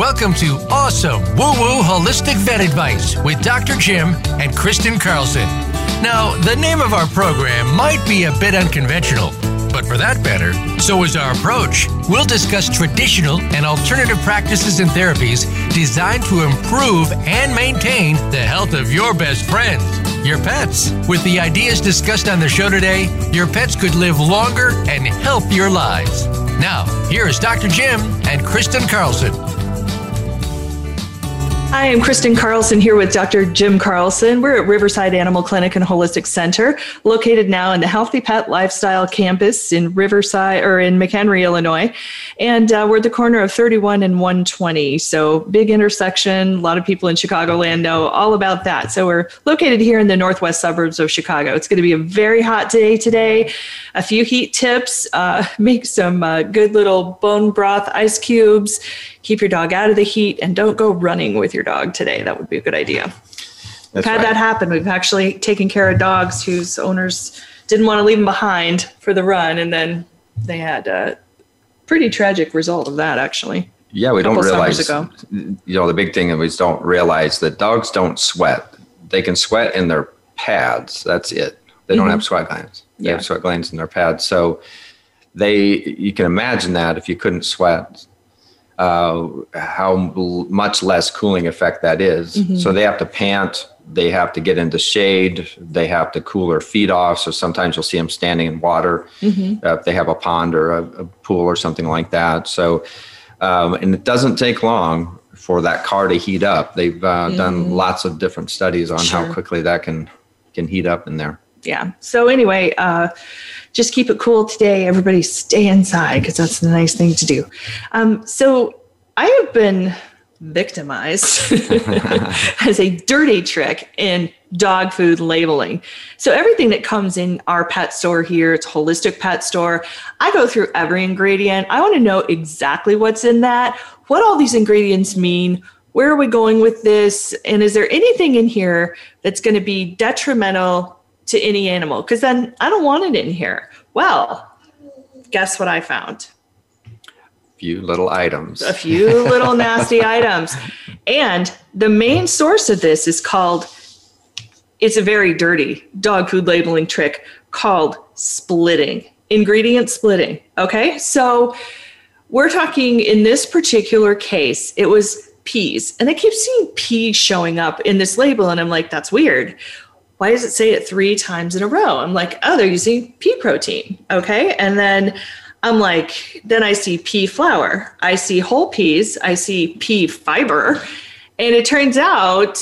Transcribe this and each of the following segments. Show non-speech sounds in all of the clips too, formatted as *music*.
Welcome to Awesome Woo Woo Holistic Vet Advice with Dr. Jim and Kristen Carlson. Now, the name of our program might be a bit unconventional, but for that matter, so is our approach. We'll discuss traditional and alternative practices and therapies designed to improve and maintain the health of your best friends, your pets. With the ideas discussed on the show today, your pets could live longer and healthier lives. Now, here is Dr. Jim and Kristen Carlson. Hi, I'm Kristen Carlson here with Dr. Jim Carlson. We're at Riverside Animal Clinic and Holistic Center, located now in the Healthy Pet Lifestyle Campus in Riverside or in McHenry, Illinois. And uh, we're at the corner of 31 and 120. So, big intersection. A lot of people in Chicagoland know all about that. So, we're located here in the northwest suburbs of Chicago. It's going to be a very hot day today. A few heat tips uh, *laughs* make some uh, good little bone broth ice cubes keep your dog out of the heat and don't go running with your dog today. That would be a good idea. That's We've had right. that happen. We've actually taken care of dogs whose owners didn't want to leave them behind for the run, and then they had a pretty tragic result of that, actually. Yeah, we don't realize. You know, the big thing is don't realize that dogs don't sweat. They can sweat in their pads. That's it. They don't mm-hmm. have sweat glands. They yeah. have sweat glands in their pads. So they, you can imagine that if you couldn't sweat, uh, how much less cooling effect that is. Mm-hmm. So they have to pant, they have to get into shade, they have to cool their feet off. So sometimes you'll see them standing in water mm-hmm. uh, if they have a pond or a, a, pool or something like that. So, um, and it doesn't take long for that car to heat up. They've uh, mm-hmm. done lots of different studies on sure. how quickly that can can heat up in there. Yeah. So anyway, uh, just keep it cool today. Everybody stay inside because that's the nice thing to do. Um, so I have been victimized *laughs* as a dirty trick in dog food labeling. So everything that comes in our pet store here, it's holistic pet store. I go through every ingredient. I want to know exactly what's in that, what all these ingredients mean, where are we going with this, and is there anything in here that's going to be detrimental to any animal because then I don't want it in here. Well, guess what I found? A few little items. A few little nasty *laughs* items. And the main source of this is called, it's a very dirty dog food labeling trick called splitting, ingredient splitting. Okay. So we're talking in this particular case, it was peas. And I keep seeing peas showing up in this label. And I'm like, that's weird why does it say it three times in a row? I'm like, oh, they're using pea protein. Okay. And then I'm like, then I see pea flour, I see whole peas, I see pea fiber. And it turns out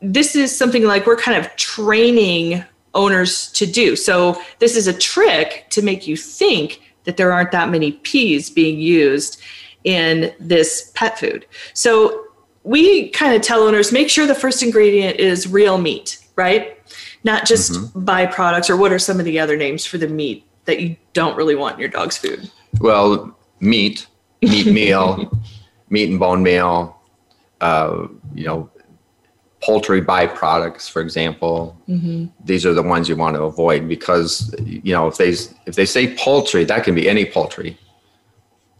this is something like we're kind of training owners to do. So this is a trick to make you think that there aren't that many peas being used in this pet food. So we kind of tell owners make sure the first ingredient is real meat right? Not just mm-hmm. byproducts, or what are some of the other names for the meat that you don't really want in your dog's food? Well, meat, meat *laughs* meal, meat and bone meal, uh, you know, poultry byproducts, for example. Mm-hmm. These are the ones you want to avoid because you know if they if they say poultry, that can be any poultry,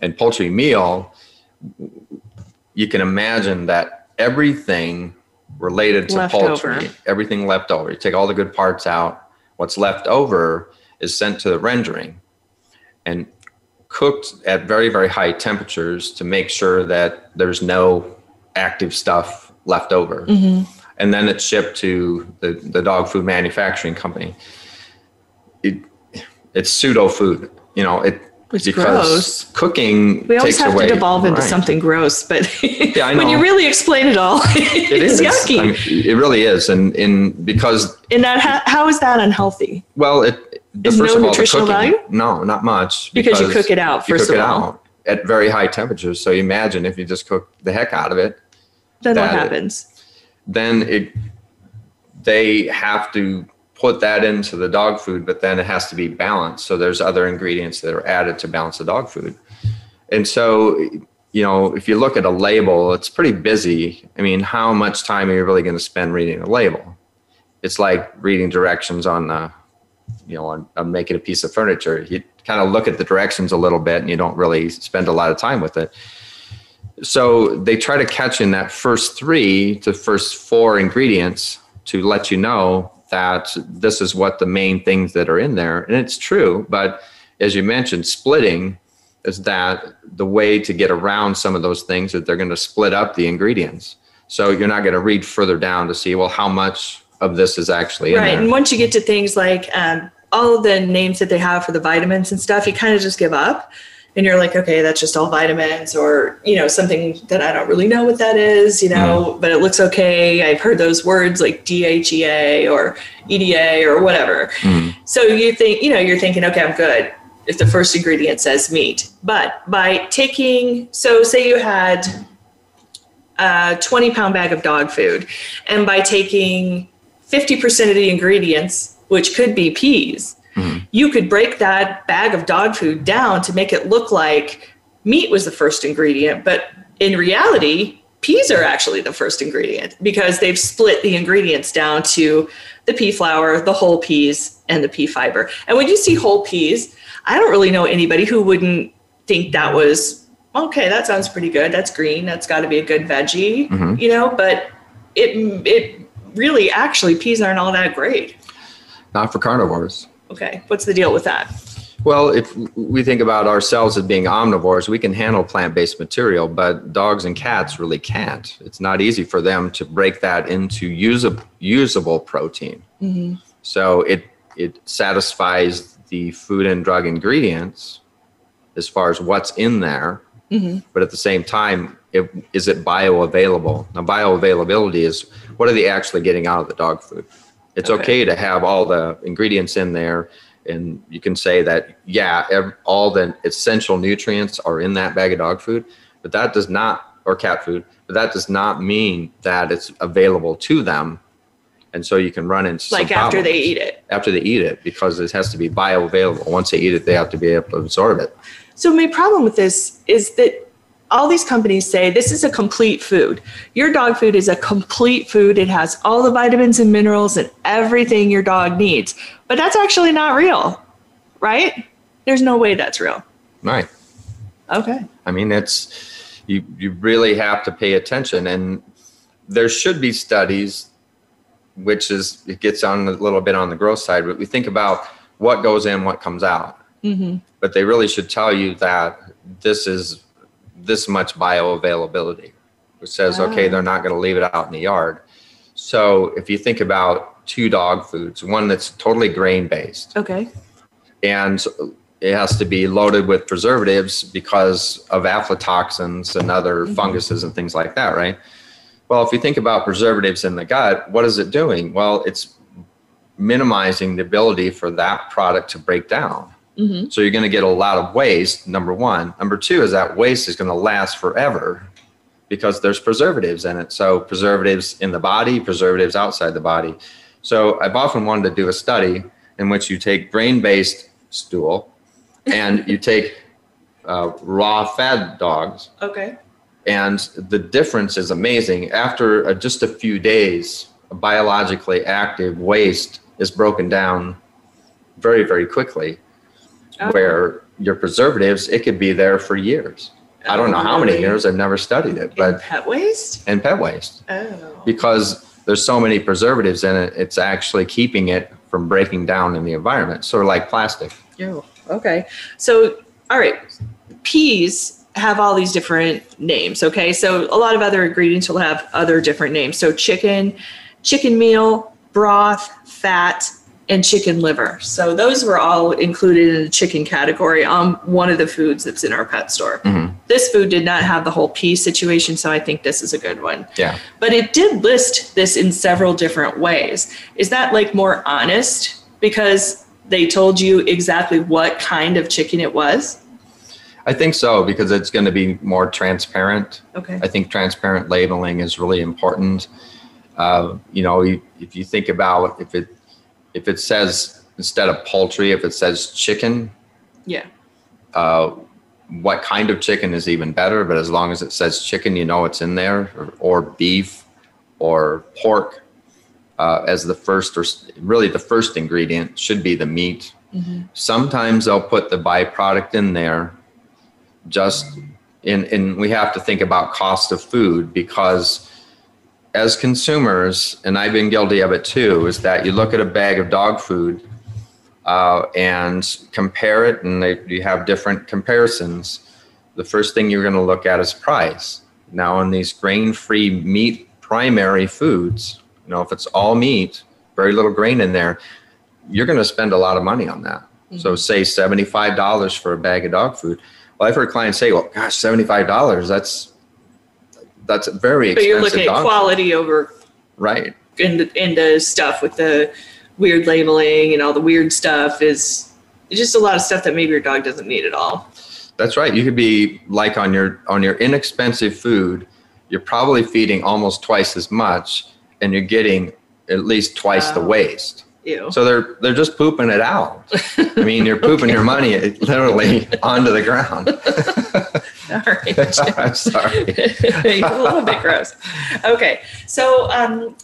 and poultry meal. You can imagine that everything related to poultry, over. everything left over. You take all the good parts out. What's left over is sent to the rendering and cooked at very, very high temperatures to make sure that there's no active stuff left over. Mm-hmm. And then it's shipped to the, the dog food manufacturing company. It, it's pseudo food. You know, it it's gross. Cooking. We always have away, to devolve into right. something gross, but *laughs* yeah, *laughs* when you really explain it all, *laughs* it's yucky. I mean, it really is, and in because in that how, how is that unhealthy? Well, it the is no nutritional all, value. No, not much. Because, because you cook it out first of all out at very high temperatures. So imagine if you just cook the heck out of it. Then what happens? It, then it they have to put that into the dog food, but then it has to be balanced. So there's other ingredients that are added to balance the dog food. And so, you know, if you look at a label, it's pretty busy. I mean, how much time are you really going to spend reading a label? It's like reading directions on the, you know, on, on making a piece of furniture. You kind of look at the directions a little bit and you don't really spend a lot of time with it. So they try to catch in that first three to first four ingredients to let you know that this is what the main things that are in there. And it's true, but as you mentioned, splitting is that the way to get around some of those things that they're going to split up the ingredients. So you're not going to read further down to see, well, how much of this is actually in right. And once you get to things like um, all the names that they have for the vitamins and stuff, you kind of just give up. And you're like, okay, that's just all vitamins, or you know, something that I don't really know what that is, you know, Mm. but it looks okay. I've heard those words like DHEA or EDA or whatever. Mm. So you think, you know, you're thinking, okay, I'm good if the first ingredient says meat. But by taking, so say you had a 20 pound bag of dog food, and by taking 50% of the ingredients, which could be peas, you could break that bag of dog food down to make it look like meat was the first ingredient. But in reality, peas are actually the first ingredient because they've split the ingredients down to the pea flour, the whole peas, and the pea fiber. And when you see whole peas, I don't really know anybody who wouldn't think that was okay. That sounds pretty good. That's green. That's got to be a good veggie, Mhm. you know. But it it really actually peas aren't all that great. Not for carnivores. Okay, what's the deal with that? Well, if we think about ourselves as being omnivores, we can handle plant based material, but dogs and cats really can't. It's not easy for them to break that into usable, usable protein. Mm-hmm. So it, it satisfies the food and drug ingredients as far as what's in there, mm-hmm. but at the same time, it, is it bioavailable? Now, bioavailability is what are they actually getting out of the dog food? It's Okay. okay, to have all the ingredients in there, and you can say that, yeah, ev- all the essential nutrients are in that bag of dog food, but that does not, or cat food, but that does not mean that it's available to them. And so you can run into Like after they eat it. after they eat it because it has to be bioavailable. Once they eat it, they have to be able to absorb it. So my problem with this is that all these companies say this is a complete food. Your dog food is a complete food. It has all the vitamins and minerals and everything your dog needs. But that's actually not real, right? There's no way that's real. Right. Okay. I mean, it's you. You really have to pay attention, and there should be studies, which is it gets on a little bit on the growth side. But we think about what goes in, what comes out. Mm-hmm. But they really should tell you that this is this much bioavailability, which says okay, Ah. they're not going to leave it out in the yard. So if you think about two dog foods, one that's totally grain based, Okay. and it has to be loaded with preservatives because of aflatoxins and other funguses and things like that, right? Well, if you think about preservatives in the gut, what is it doing? Well, it's minimizing the ability for that product to break down. Mm-hmm. So you're going to get a lot of waste, number one. Number two is that waste is going to last forever because there's preservatives in it. So preservatives in the body, preservatives outside the body. So I've often wanted to do a study in which you take grain-based stool *laughs* and you take uh, raw fed dogs, Okay. and the difference is amazing. After uh, just a few days, biologically active waste is broken down very, very quickly. Oh. Where your preservatives, it could be there for years. I don't know oh, how many years. I've never studied it, but pet waste? and pet waste Oh. because there's so many preservatives in it. It's actually keeping it from breaking down in the environment, sort of like plastic. Oh, okay. So, all right, peas have all these different names. Okay, so a lot of other ingredients will have other different names. So, chicken, chicken meal, broth, fat, and chicken liver. So, those were all included in the chicken category on one of the foods that's in our pet store. Mhm. This food did not have the whole pea situation, so I think this is a good one. Yeah. But it did list this in several different ways. Is that like more honest because they told you exactly what kind of chicken it was? I think so because it's going to be more transparent. Okay. I think transparent labeling is really important. Uh, you know, if you think about if it if it says instead of poultry, if it says chicken, Yeah. uh, what kind of chicken is even better. But as long as it says chicken, you know it's in there, or, or beef, or pork uh, as the first, or really the first ingredient should be the meat. Sometimes they'll put the byproduct in there just and, and we have to think about cost of food because as consumers, and I've been guilty of it too, is that you look at a bag of dog food uh, and compare it, and they, you have different comparisons. The first thing you're going to look at is price. Now, in these grain-free meat primary foods, you know, if it's all meat, very little grain in there, you're going to spend a lot of money on that. Mm-hmm. So, say $75 for a bag of dog food. Well, I've heard clients say, well, gosh, $75, that's that's very expensive. But you're looking at quality over right into the stuff with the weird labeling and all the weird stuff is just a lot of stuff that maybe your dog doesn't need at all. That's right. You could be like on your on your inexpensive food, you're probably feeding almost twice as much and you're getting at least twice the waste. Ew. So they're they're just pooping it out. I mean, you're *laughs* pooping your money literally *laughs* onto the ground. *laughs* Sorry. I'm sorry. a little bit gross. Okay, so um,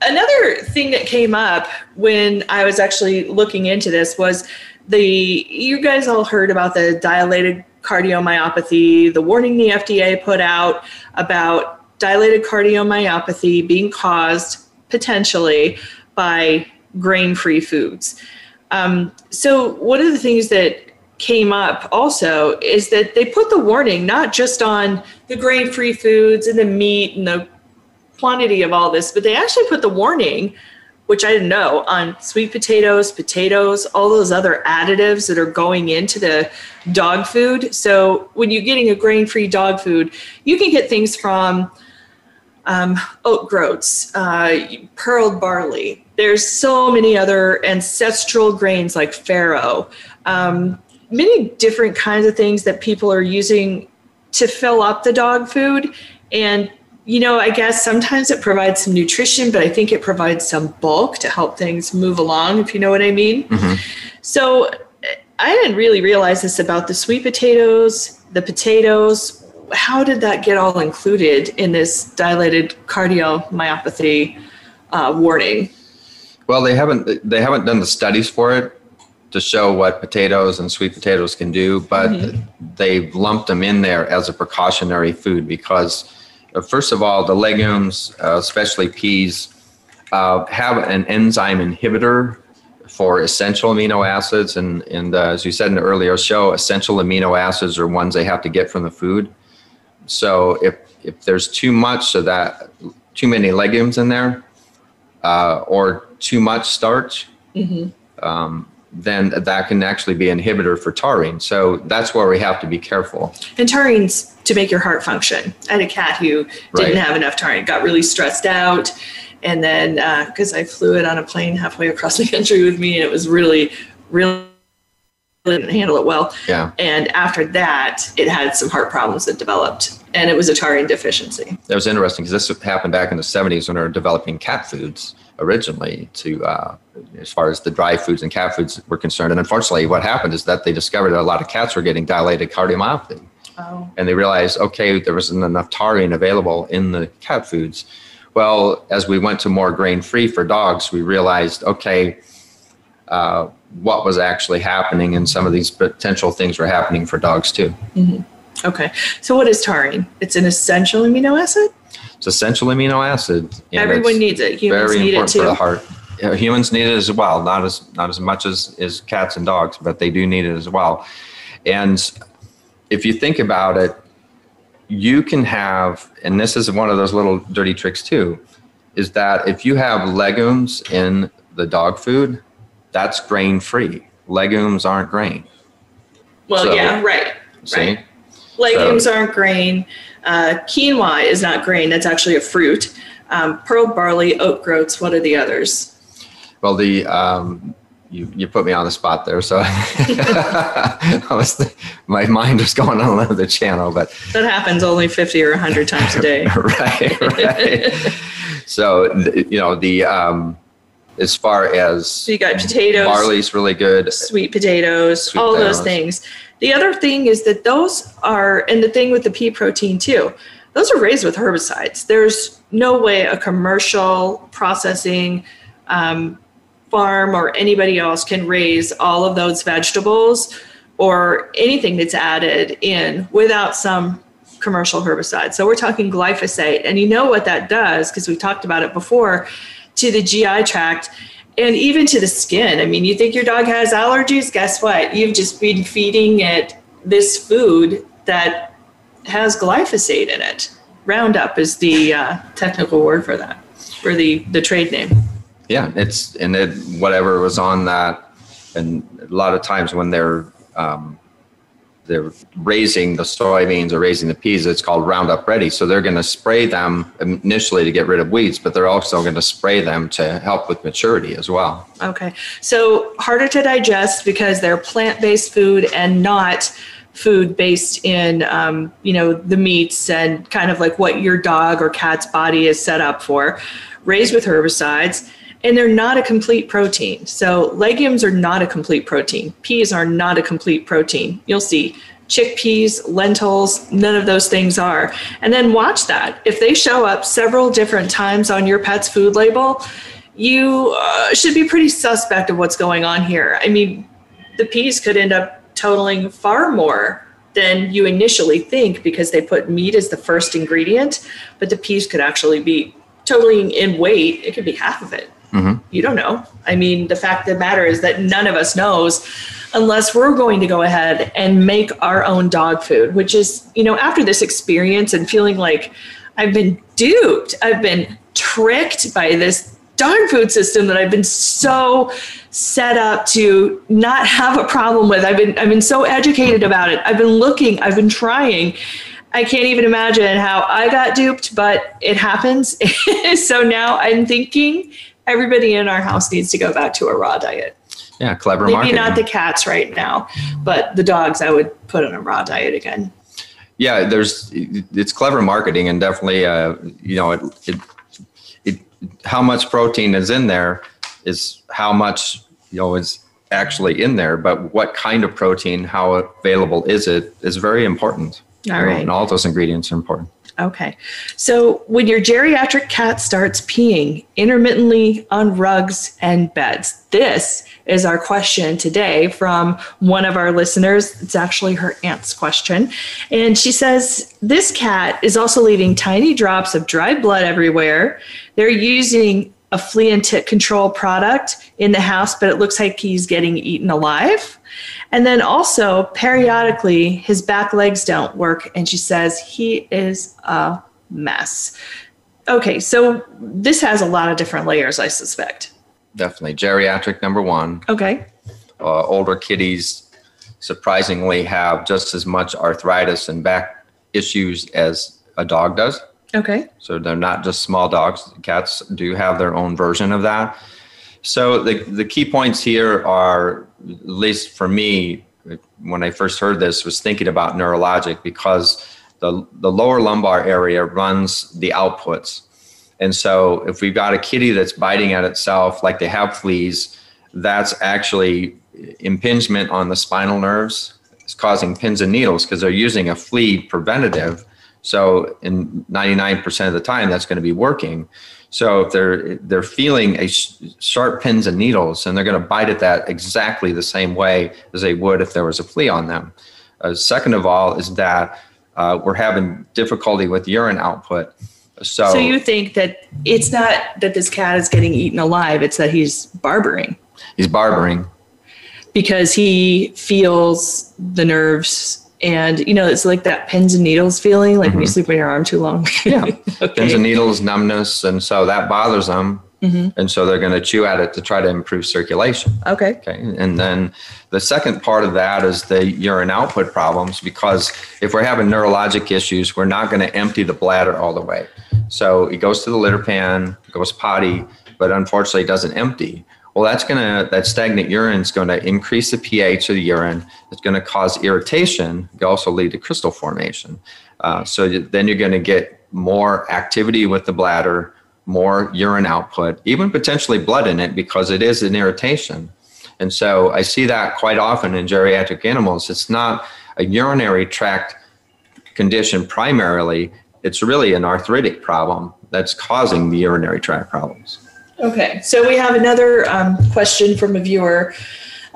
another thing that came up when I was actually looking into this was the you guys all heard about the dilated cardiomyopathy, the warning the FDA put out about dilated cardiomyopathy being caused potentially by grain free foods. Um, so, one of the things that came up also is that they put the warning not just on the grain free foods and the meat and the quantity of all this, but they actually put the warning, which I didn't know, on sweet potatoes, potatoes, all those other additives that are going into the dog food. So when you're getting a grain free dog food, you can get things from um, oat groats, uh, pearled barley. There's so many other ancestral grains like farro, um, many different kinds of things that people are using to fill up the dog food. And, you know, I guess sometimes it provides some nutrition, but I think it provides some bulk to help things move along, if you know what I mean. Mm-hmm. So I didn't really realize this about the sweet potatoes, the potatoes, how did that get all included in this dilated cardiomyopathy uh, warning? Well, they haven't they haven't done the studies for it to show what potatoes and sweet potatoes can do, but mm-hmm. they've lumped them in there as a precautionary food because, uh, first of all, the legumes, uh, especially peas, uh, have an enzyme inhibitor for essential amino acids. And, and uh, as you said in the earlier show, essential amino acids are ones they have to get from the food. So if if there's too much of that, too many legumes in there, uh, or too much starch, mm-hmm. um, then that can actually be inhibitor for taurine. So that's where we have to be careful. And taurine's to make your heart function. I had a cat who didn't right. have enough taurine, got really stressed out. And then, because uh, I flew it on a plane halfway across the *laughs* country with me, and it was really, really didn't handle it well. Yeah. And after that, it had some heart problems that developed, and it was a taurine deficiency. That was interesting because this happened back in the 70s when they were developing cat foods originally to uh, as far as the dry foods and cat foods were concerned. And unfortunately, what happened is that they discovered that a lot of cats were getting dilated cardiomyopathy. Oh. And they realized, okay, there wasn't enough taurine available in the cat foods. Well, as we went to more grain free for dogs, we realized, okay, uh, what was actually happening, and some of these potential things were happening for dogs too. Mm-hmm. Okay, so what is taurine? It's an essential amino acid. It's essential amino acid. Everyone needs it. Humans very need important it too. for the heart. Yeah, humans need it as well. Not as not as much as, as cats and dogs, but they do need it as well. And if you think about it, you can have, and this is one of those little dirty tricks too, is that if you have legumes in the dog food, that's grain free. Legumes aren't grain. Well, so, yeah, right. See? Right. Legumes so, aren't grain. Uh, quinoa is not grain. That's actually a fruit. Um, pearl barley, oat groats. What are the others? Well, the um, you you put me on the spot there, so *laughs* was, my mind was going on another channel. But that happens only fifty or hundred times a day. *laughs* right, right. so you know the um, as far as so you got potatoes, barley's really good, sweet potatoes, sweet all potatoes. those things. The other thing is that those are, and the thing with the pea protein too, those are raised with herbicides. There's no way a commercial processing um, farm or anybody else can raise all of those vegetables or anything that's added in without some commercial herbicide. So we're talking glyphosate. And you know what that does, because we've talked about it before, to the GI tract and even to the skin. I mean, you think your dog has allergies? Guess what? You've just been feeding it this food that has glyphosate in it. Roundup is the uh, technical word for that, for the, the trade name. Yeah, it's and it whatever was on that, and a lot of times when they're um, they're raising the soybeans or raising the peas, it's called Roundup Ready. So they're going to spray them initially to get rid of weeds, but they're also going to spray them to help with maturity as well. Okay, so harder to digest because they're plant-based food and not food based in um, you know the meats and kind of like what your dog or cat's body is set up for raised with herbicides and they're not a complete protein. So legumes are not a complete protein. Peas are not a complete protein. You'll see chickpeas lentils none of those things are. And then watch that. If they show up several different times on your pet's food label you uh, should be pretty suspect of what's going on here. I mean the peas could end up totaling far more than you initially think because they put meat as the first ingredient, but the peas could actually be totaling in weight. It could be half of it. Mm-hmm. You don't know. I mean, the fact of the matter is that none of us knows unless we're going to go ahead and make our own dog food, which is, you know, after this experience and feeling like I've been duped, I've been tricked by this dog food system that I've been so set up to not have a problem with. I've been I've been so educated about it. I've been looking, I've been trying. I can't even imagine how I got duped, but it happens. *laughs* so now I'm thinking everybody in our house needs to go back to a raw diet. Yeah, clever marketing. Maybe marketing. not the cats right now, but the dogs I would put on a raw diet again. Yeah, there's it's clever marketing and definitely uh, you know it, it it how much protein is in there is how much you know is actually in there, but what kind of protein, how available is it, is very important. All right. And all those ingredients are important. Okay. So when your geriatric cat starts peeing intermittently on rugs and beds, this is our question today from one of our listeners. It's actually her aunt's question. And she says, This cat is also leaving tiny drops of dried blood everywhere. They're using a flea and tick control product in the house, but it looks like he's getting eaten alive. And then also, periodically, his back legs don't work. And she says he is a mess. Okay, so this has a lot of different layers, I suspect. Definitely. Geriatric, number one. Okay. Uh, older kitties surprisingly have just as much arthritis and back issues as a dog does. Okay. So they're not just small dogs. Cats do have their own version of that. So the, the key points here are, at least for me, when I first heard this, was thinking about neurologic because the, the lower lumbar area runs the outputs. And so if we've got a kitty that's biting at itself like they have fleas, that's actually impingement on the spinal nerves. It's causing pins and needles because they're using a flea preventative so in 99% of the time, that's going to be working. So if they're they're feeling a sharp pins and needles, and they're going to bite at that exactly the same way as they would if there was a flea on them. Uh, second of all, is that uh, we're having difficulty with urine output. So, so you think that it's not that this cat is getting eaten alive; it's that he's barbering. He's barbering because he feels the nerves and you know it's like that pins and needles feeling like mm-hmm. when you mm-hmm. sleep on your arm too long *laughs* yeah *laughs* okay. pins and needles numbness and so that bothers them mm-hmm. and so they're going to chew at it to try to improve circulation okay okay and then the second part of that is the urine output problems because if we're having neurologic issues we're not going to empty the bladder all the way so it goes to the litter pan goes potty but unfortunately it doesn't empty well, that's going to, that stagnant urine is going to increase the pH of the urine. It's going to cause irritation. It can also lead to crystal formation. Uh, so then you're going to get more activity with the bladder, more urine output, even potentially blood in it because it is an irritation. And so I see that quite often in geriatric animals. It's not a urinary tract condition primarily, it's really an arthritic problem that's causing the urinary tract problems. Okay, so we have another um, question from a viewer.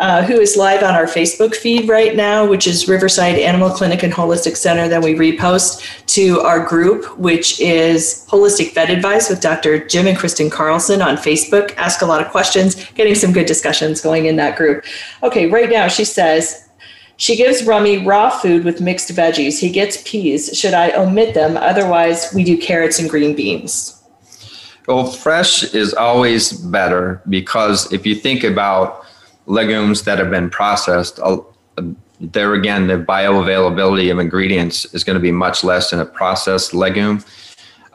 uh, who is live on our Facebook feed right now, which is Riverside Animal Clinic and Holistic Center. Then we repost to our group, which is Holistic Vet Advice with Dr. Jim and Kristen Carlson on Facebook. Ask a lot of questions, getting some good discussions going in that group. Okay, right now she says, she gives Rummy raw food with mixed veggies. He gets peas. Should I omit them? Otherwise, we do carrots and green beans. Well, fresh is always better because if you think about legumes that have been processed, there again, the bioavailability of ingredients is going to be much less in a processed legume.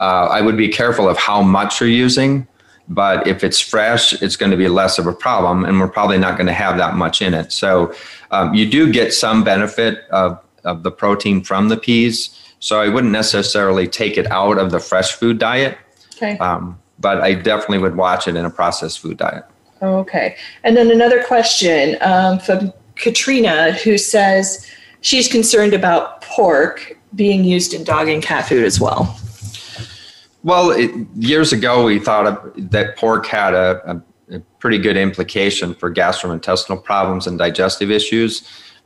Uh, I would be careful of how much you're using, but if it's fresh, it's going to be less of a problem, and we're probably not going to have that much in it. So um, you do get some benefit of, of the protein from the peas. So I wouldn't necessarily take it out of the fresh food diet. Okay. Um, but I definitely would watch it in a processed food diet. Okay. And then another question um, from Katrina, who says she's concerned about pork being used in dog and cat food as well. Well, it, years ago, we thought of, that pork had a, a, a pretty good implication for gastrointestinal problems and digestive issues,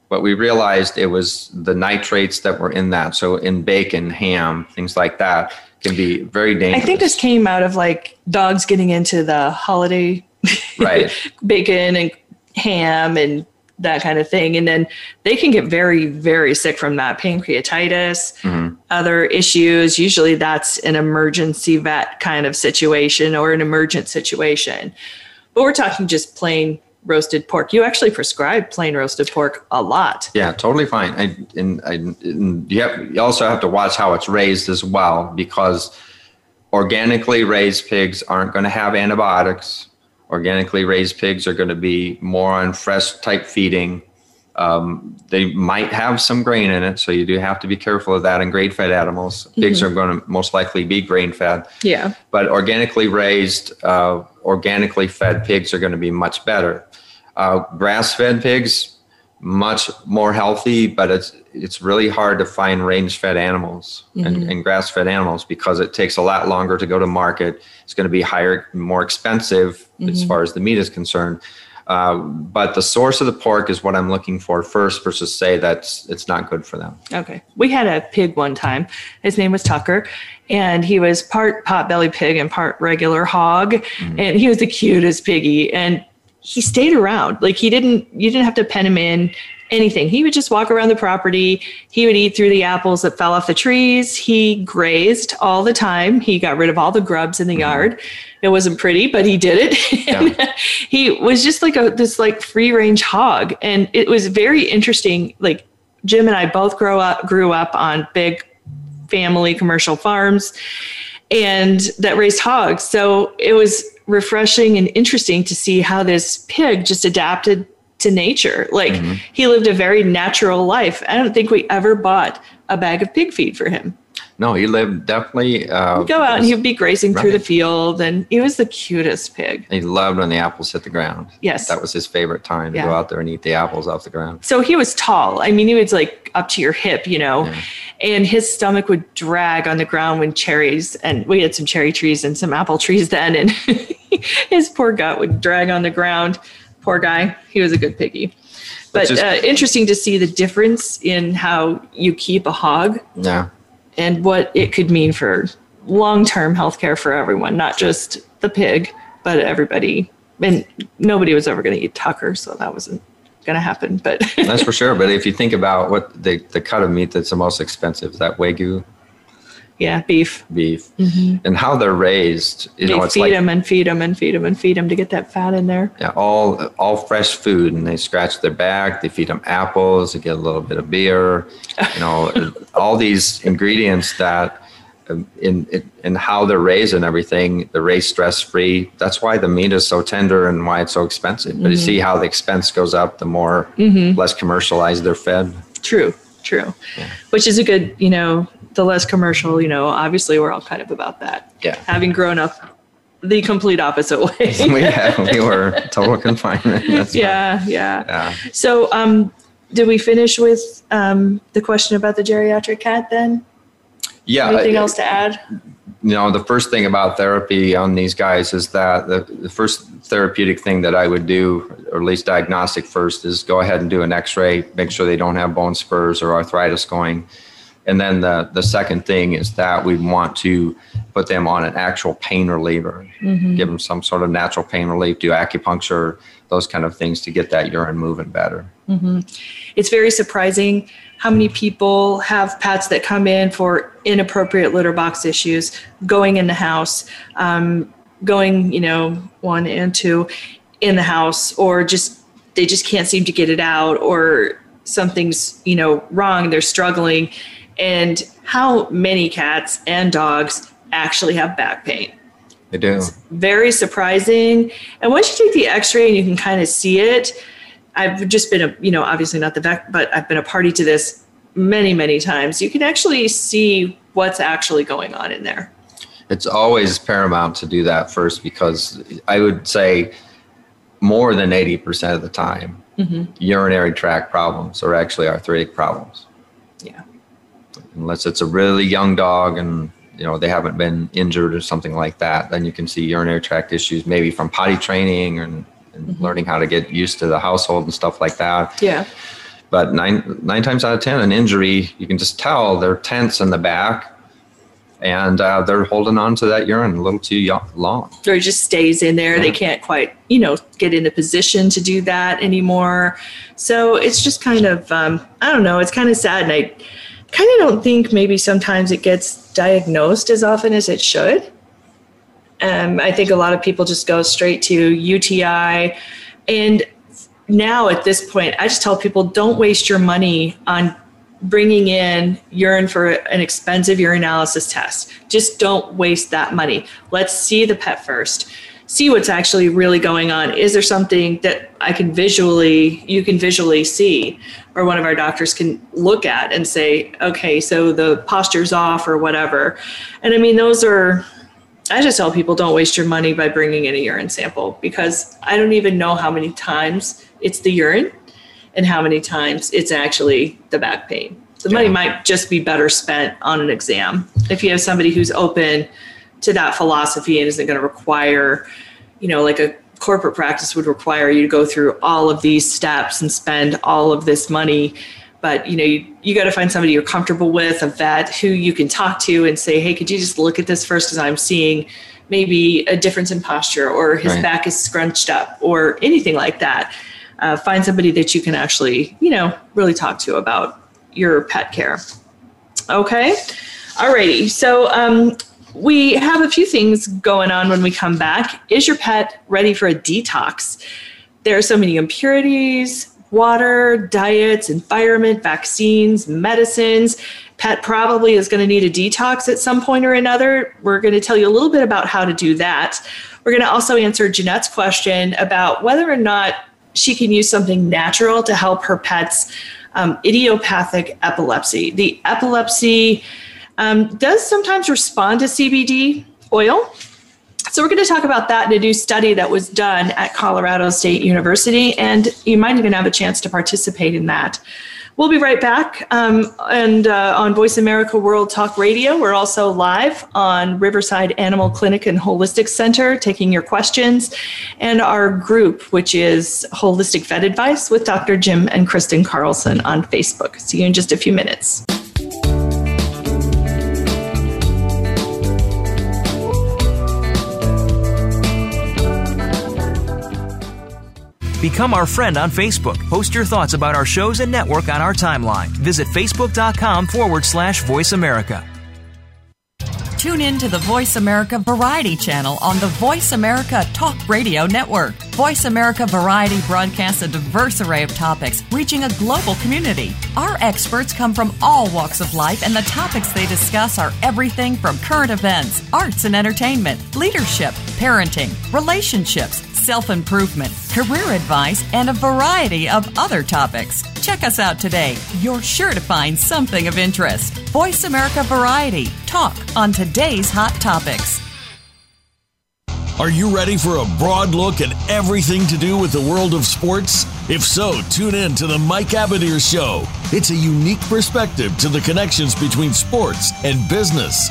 but we realized it was the nitrates that were in that. So in bacon, ham, things like that can be very dangerous. I think this came out of like dogs getting into the holiday *laughs* right bacon and ham and that kind of thing and then they can get very very sick from that pancreatitis Mhm. other issues usually that's an emergency vet kind of situation or an emergent situation but we're talking just plain roasted pork you actually prescribe plain roasted pork a lot Yeah, totally fine. I, and, I, and you, have, you also have to watch how it's raised as well because organically raised pigs aren't going to have antibiotics. Organically raised pigs are going to be more on fresh type feeding. Um, they might have some grain in it, so you do have to be careful of that. And grain fed animals, pigs are going to most likely be grain fed. yeah but organically raised, uh, organically fed pigs are going to be much better. Uh, grass fed pigs, much more healthy, but it's it's really hard to find range fed animals and, and grass fed animals because it takes a lot longer to go to market. It's going to be higher, more expensive as far as the meat is concerned. Uh, but the source of the pork is what I'm looking for first versus say that's it's not good for them. Okay. We had a pig one time. His name was Tucker, and he was part potbelly pig and part regular hog. And he was the cutest piggy. And he stayed around. Like he didn't, you didn't have to pen him in anything. He would just walk around the property. He would eat through the apples that fell off the trees. He grazed all the time. He got rid of all the grubs in the mm-hmm. yard. It wasn't pretty, but he did it. *laughs* And uh, he was just like a this like free range hog. And it was very interesting. Like Jim and I both grow up grew up on big family commercial farms and that raised hogs. So it was refreshing and interesting to see how this pig just adapted to nature. Like he lived a very natural life. I don't think we ever bought a bag of pig feed for him. No, he lived definitely. Uh, He'd go out and he'd be grazing through the field, and he was the cutest pig. he loved when the apples hit the ground. Yes. That was his favorite time to Yeah. go out there and eat the apples off the ground. So he was tall. I mean, he was like up to your hip, you know, Yeah. and his stomach would drag on the ground when cherries, and we had some cherry trees and some apple trees then, and *laughs* his poor gut would drag on the ground. Poor guy. He was a good piggy. But just- uh, interesting to see the difference in how you keep a hog Yeah. and what it could mean for long-term healthcare for everyone, not just the pig, but everybody. And nobody was ever going to eat Tucker, so that wasn't going to happen. But That's for *laughs* sure. But if you think about what the, the cut of meat that's the most expensive, that Wagyu yeah, beef. beef mm-hmm. and how they're raised, you they know, it's feed like them and feed them and feed them and feed them to get that fat in there. yeah, all all fresh food and they scratch their back, they feed them apples, they get a little bit of beer, you know, *laughs* all these ingredients that um, in, in in how they're raised and everything, they're raised stress free. That's why the meat is so tender and why it's so expensive. But you mm-hmm. see how the expense goes up, the more mm-hmm. less commercialized they're fed. True, true. Which is a good, you know, the less commercial, you know, obviously we're all kind of about that. Yeah. Having grown up the complete opposite way. *laughs* we, had, we were total *laughs* confinement. That's right. yeah, yeah. Yeah. So, um, did we finish with um, the question about the geriatric cat then? Yeah. Anything uh, else to add? you know, the first thing about therapy on these guys is that the, the first therapeutic thing that I would do, or at least diagnostic first, is go ahead and do an x ray, make sure they don't have bone spurs or arthritis going. And then the, the second thing is that we want to put them on an actual pain reliever, mm-hmm. give them some sort of natural pain relief, do acupuncture, those kind of things to get that urine moving better. Mm-hmm. It's very surprising how many people have pets that come in for inappropriate litter box issues, going in the house, um, going, you know, one and two in the house, or just they just can't seem to get it out, or something's, you know, wrong, they're struggling. And how many cats and dogs actually have back pain? They do. It's very surprising. And once you take the x-ray and you can kind of see it, I've just been a, you know, obviously not the vet, but I've been a party to this many, many times. You can actually see what's actually going on in there. It's always paramount to do that first because I would say more than 80% of the time, mm-hmm. urinary tract problems are actually arthritic problems. Unless it's a really young dog and you know they haven't been injured or something like that then you can see urinary tract issues maybe from potty training and, and mm-hmm. learning how to get used to the household and stuff like that. Yeah. But nine nine times out of ten an injury you can just tell they're tense in the back and uh, they're holding on to that urine a little too long. Or it just stays in there. Yeah. they can't quite you know get in a position to do that anymore. So it's just kind of um, i don't know. It's kind of sad. And i kind of don't think maybe sometimes it gets diagnosed as often as it should. Um, I think a lot of people just go straight to UTI. And now at this point, I just tell people don't waste your money on bringing in urine for an expensive urinalysis test. Just don't waste that money. Let's see the pet first see what's actually really going on. Is there something that I can visually, you can visually see, or one of our doctors can look at and say, okay, so the posture's off or whatever. And I mean, those are, I just tell people don't waste your money by bringing in a urine sample because I don't even know how many times it's the urine and how many times it's actually the back pain. The money might just be better spent on an exam. If you have somebody who's open, to that philosophy and isn't going to require, you know, like a corporate practice would require you to go through all of these steps and spend all of this money. But you know, you, you got to find somebody you're comfortable with, a vet who you can talk to and say, "Hey, could you just look at this first? Because I'm seeing maybe a difference in posture, or his right. back is scrunched up, or anything like that." Uh, find somebody that you can actually, you know, really talk to about your pet care. Okay. Alrighty. So um, we have a few things going on when we come back. Is your pet ready for a detox? There are so many impurities, water, diets, environment, vaccines, medicines. Pet probably is going to need a detox at some point or another. We're going to tell you a little bit about how to do that. We're going to also answer Jeanette's question about whether or not she can use something natural to help her pet's um, idiopathic epilepsy. The epilepsy um, does sometimes respond to CBD oil. So, we're going to talk about that in a new study that was done at Colorado State University, and you might even have a chance to participate in that. We'll be right back. Um, and uh, on Voice America World Talk Radio, we're also live on Riverside Animal Clinic and Holistic Center, taking your questions, and our group, which is Holistic Vet Advice with Dr. Jim and Kristen Carlson on Facebook. See you in just a few minutes. Become our friend on Facebook. Post your thoughts about our shows and network on our timeline. Visit facebook.com forward slash voice America. Tune in to the Voice America Variety channel on the Voice America Talk Radio Network. Voice America Variety broadcasts a diverse array of topics, reaching a global community. Our experts come from all walks of life, and the topics they discuss are everything from current events, arts and entertainment, leadership, parenting, relationships, self improvement, career advice, and a variety of other topics. Check us out today. You're sure to find something of interest. Voice America Variety. Talk on today's hot topics. Are you ready for a broad look at everything to do with the world of sports? If so, tune in to the Mike Abadir Show. It's a unique perspective to the connections between sports and business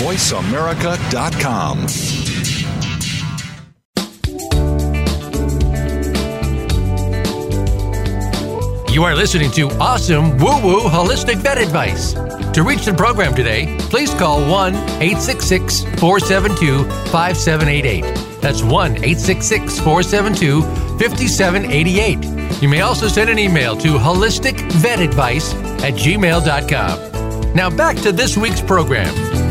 VoiceAmerica.com. You are listening to Awesome Woo Woo Holistic Vet Advice. To reach the program today, please call 1 866 472 5788. That's 1 866 472 5788. You may also send an email to holisticvetadvice at gmail.com. Now back to this week's program.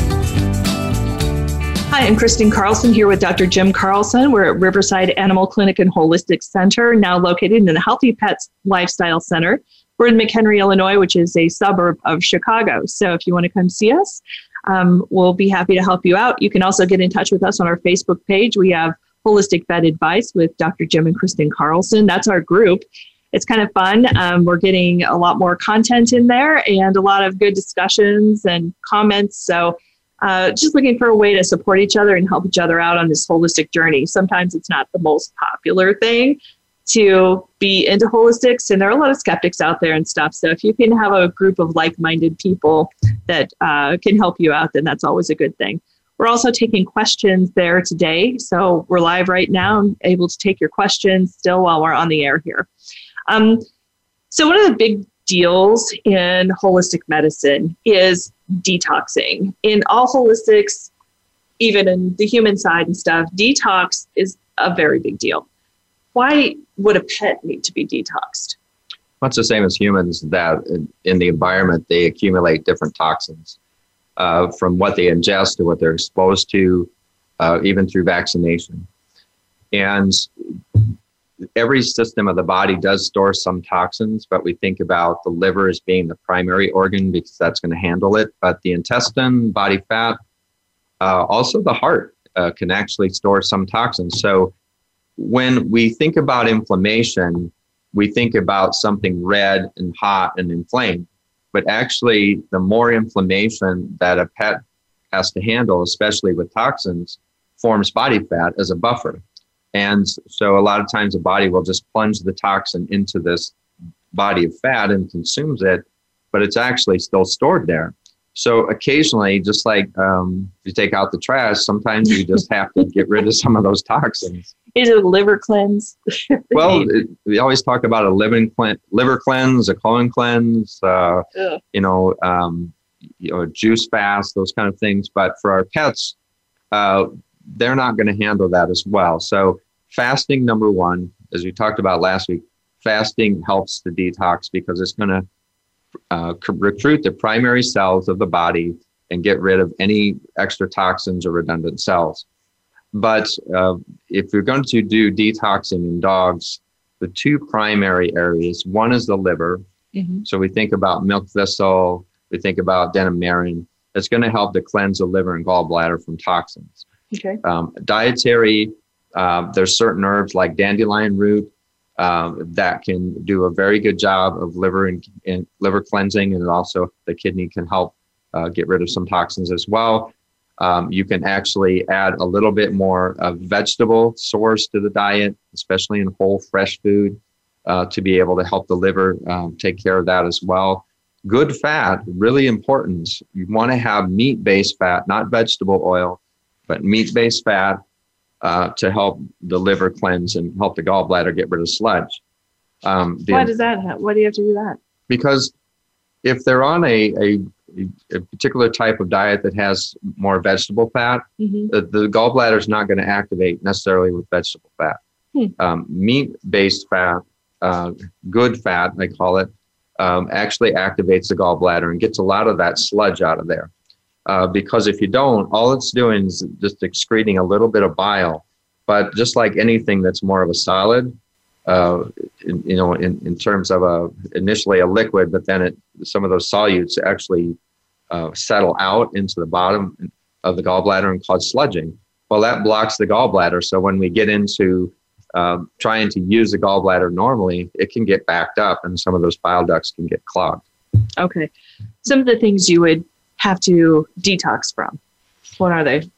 Hi, I'm Kristen Carlson here with Dr. Jim Carlson. We're at Riverside Animal Clinic and Holistic Center, now located in the Healthy Pets Lifestyle Center. We're in McHenry, Illinois, which is a suburb of Chicago. So if you want to come see us, um, we'll be happy to help you out. You can also get in touch with us on our Facebook page. We have Holistic Vet Advice with Dr. Jim and Kristen Carlson. That's our group. It's kind of fun. Um, we're getting a lot more content in there and a lot of good discussions and comments. So, uh, just looking for a way to support each other and help each other out on this holistic journey. Sometimes it's not the most popular thing to be into holistics, and there are a lot of skeptics out there and stuff. So, if you can have a group of like minded people that uh, can help you out, then that's always a good thing. We're also taking questions there today. So we're live right now, and able to take your questions still while we're on the air here. Um, so, one of the big deals in holistic medicine is detoxing. In all holistics, even in the human side and stuff, detox is a very big deal. Why would a pet need to be detoxed? Much the same as humans, that in the environment they accumulate different toxins uh, from what they ingest to what they're exposed to, uh, even through vaccination. And every system of the body does store some toxins, but we think about the liver as being the primary organ because that's going to handle it. But the intestine, body fat, uh, also the heart uh, can actually store some toxins. So when we think about inflammation, we think about something red and hot and inflamed but actually the more inflammation that a pet has to handle, especially with toxins, forms body fat as a buffer. And so a lot of times the body will just plunge the toxin into this body of fat and consumes it, but it's actually still stored there. So occasionally, just like um, if you take out the trash, sometimes you just *laughs* have to get rid of some of those toxins. Is it a liver cleanse? *laughs* well, it, we always talk about a liver, cleanse, liver cleanse, a colon cleanse, uh, you know, um, you know, juice fast, those kind of things. But for our pets, uh, they're not going to handle that as well. So fasting, number one, as we talked about last week, fasting helps the detox because it's going to uh, recruit the primary cells of the body and get rid of any extra toxins or redundant cells. But uh, if you're going to do detoxing in dogs, the two primary areas one is the liver. Mm-hmm. So we think about milk thistle, we think about denamarin. It's going to help to cleanse the liver and gallbladder from toxins. Okay. Um, dietary, uh, there's certain herbs like dandelion root um, that can do a very good job of liver and, and, liver cleansing, and also the kidney can help uh, get rid of some toxins as well. Um, you can actually add a little bit more of vegetable source to the diet, especially in whole fresh food, uh, to be able to help the liver um, take care of that as well. Good fat, really important. You want to have meat based fat, not vegetable oil, but meat based fat uh, to help the liver cleanse and help the gallbladder get rid of sludge. Um, the, Why does that? Why do you have to do that? Because if they're on a, a a particular type of diet that has more vegetable fat, Mhm. the, the gallbladder is not going to activate necessarily with vegetable fat. Hmm. Um, meat-based fat, uh, good fat, I call it, um, actually activates the gallbladder and gets a lot of that sludge out of there. Uh, because if you don't, all it's doing is just excreting a little bit of bile. But just like anything that's more of a solid, uh, in, you know, in, in terms of a initially a liquid, but then it some of those solutes actually uh, settle out into the bottom of the gallbladder and cause sludging. Well, that blocks the gallbladder. So when we get into um, trying to use the gallbladder normally, it can get backed up, and some of those bile ducts can get clogged. Okay. Some of the things you would have to detox from. What are they?